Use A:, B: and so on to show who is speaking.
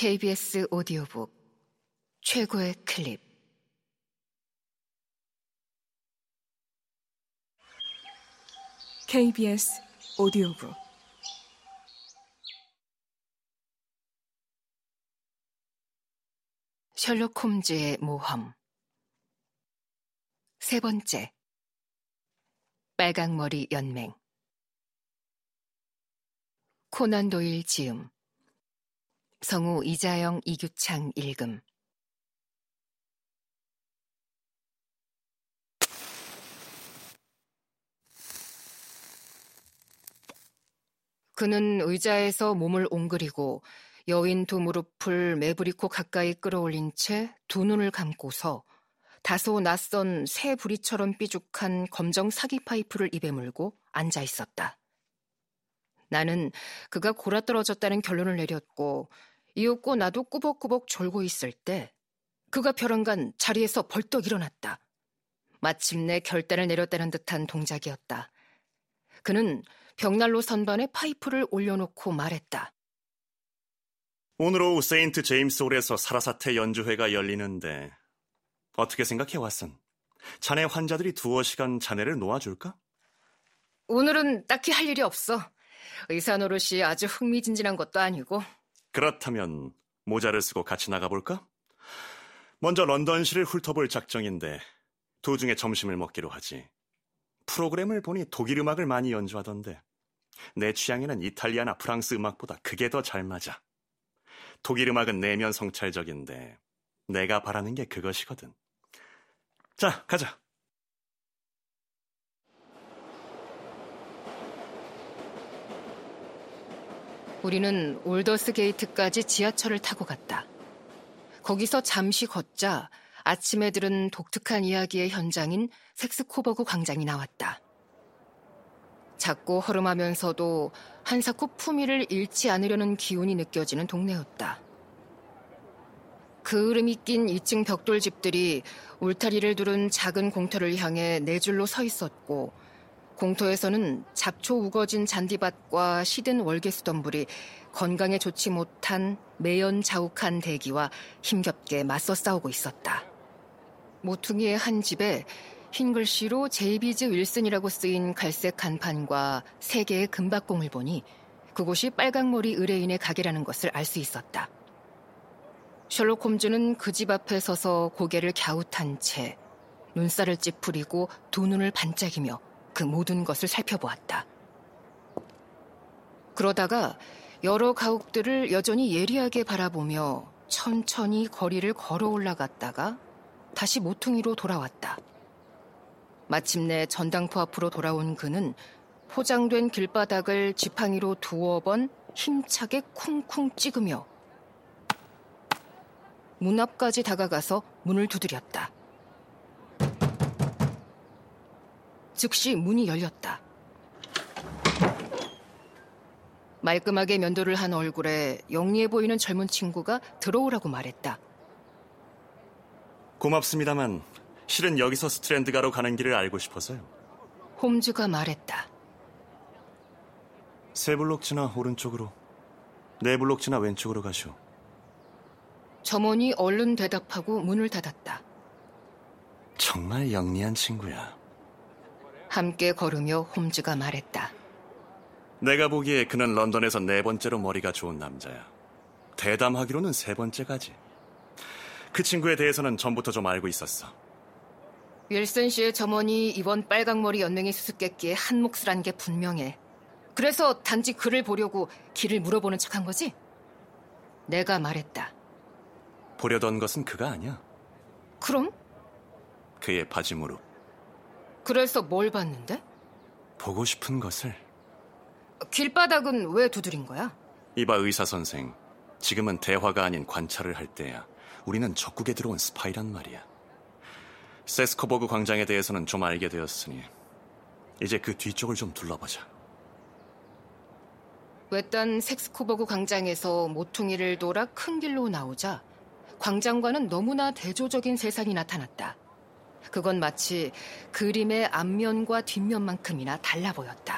A: KBS 오디오북 최고의 클립.
B: KBS 오디오북.
A: 셜록 홈즈의 모험. 세 번째. 빨강머리 연맹. 코난 도일 지음 성우 이자영 이규창 읽음 그는 의자에서 몸을 옹그리고 여인 두 무릎을 매부리코 가까이 끌어올린 채 두 눈을 감고서 다소 낯선 새 부리처럼 삐죽한 검정 사기 파이프를 입에 물고 앉아 있었다. 나는 그가 골아떨어졌다는 결론을 내렸고 이윽고 나도 꾸벅꾸벅 졸고 있을 때 그가 벼랑간 자리에서 벌떡 일어났다. 마침내 결단을 내렸다는 듯한 동작이었다. 그는 벽난로 선반에 파이프를 올려놓고 말했다.
C: 오늘 오후 세인트 제임스 홀에서 사라사태 연주회가 열리는데 어떻게 생각해 왓슨? 자네 환자들이 두어 시간 자네를 놓아줄까?
A: 오늘은 딱히 할 일이 없어. 의사 노릇이 아주 흥미진진한 것도 아니고.
C: 그렇다면 모자를 쓰고 같이 나가볼까? 먼저 런던시를 훑어볼 작정인데 도중에 점심을 먹기로 하지. 프로그램을 보니 독일 음악을 많이 연주하던데 내 취향에는 이탈리아나 프랑스 음악보다 그게 더 잘 맞아. 독일 음악은 내면 성찰적인데 내가 바라는 게 그것이거든. 자, 가자.
A: 우리는 올더스 게이트까지 지하철을 타고 갔다. 거기서 잠시 걷자 아침에 들은 독특한 이야기의 현장인 섹스코버그 광장이 나왔다. 작고 허름하면서도 한사코 품위를 잃지 않으려는 기운이 느껴지는 동네였다. 그을음이 낀 2층 벽돌 집들이 울타리를 두른 작은 공터를 향해 네 줄로 서 있었고 공터에서는 잡초 우거진 잔디밭과 시든 월계수덤불이 건강에 좋지 못한 매연 자욱한 대기와 힘겹게 맞서 싸우고 있었다. 모퉁이의 한 집에 흰 글씨로 제이비즈 윌슨이라고 쓰인 갈색 간판과 세 개의 금박공을 보니 그곳이 빨강머리 의뢰인의 가게라는 것을 알 수 있었다. 셜록 홈즈는 그 집 앞에 서서 고개를 갸웃한 채 눈살을 찌푸리고 두 눈을 반짝이며 그 모든 것을 살펴보았다. 그러다가 여러 가옥들을 여전히 예리하게 바라보며 천천히 거리를 걸어 올라갔다가 다시 모퉁이로 돌아왔다. 마침내 전당포 앞으로 돌아온 그는 포장된 길바닥을 지팡이로 두어 번 힘차게 쿵쿵 찍으며 문 앞까지 다가가서 문을 두드렸다. 즉시 문이 열렸다. 말끔하게 면도를 한 얼굴에 영리해 보이는 젊은 친구가 들어오라고 말했다.
C: 고맙습니다만 실은 여기서 스트랜드 가로 가는 길을 알고 싶어서요.
A: 홈즈가 말했다.
C: 세 블록 지나 오른쪽으로, 네 블록 지나 왼쪽으로 가시오.
A: 점원이 얼른 대답하고 문을 닫았다.
C: 정말 영리한 친구야.
A: 함께 걸으며 홈즈가 말했다.
C: 내가 보기에 그는 런던에서 네 번째로 머리가 좋은 남자야. 대담하기로는 세 번째가지. 그 친구에 대해서는 전부터 좀 알고 있었어.
A: 윌슨 씨의 점원이 이번 빨강머리 연맹의 수수께끼에 한 몫을 한 게 분명해. 그래서 단지 그를 보려고 길을 물어보는 척한 거지? 내가 말했다.
C: 보려던 것은 그가 아니야.
A: 그럼?
C: 그의 바지 무릎.
A: 그래서 뭘 봤는데?
C: 보고 싶은 것을.
A: 길바닥은 왜 두드린 거야?
C: 이봐 의사 선생. 지금은 대화가 아닌 관찰을 할 때야. 우리는 적국에 들어온 스파이란 말이야. 세스코버그 광장에 대해서는 좀 알게 되었으니 이제 그 뒤쪽을 좀 둘러보자.
A: 외딴 섹스코버그 광장에서 모퉁이를 돌아 큰 길로 나오자 광장과는 너무나 대조적인 세상이 나타났다. 그건 마치 그림의 앞면과 뒷면만큼이나 달라 보였다.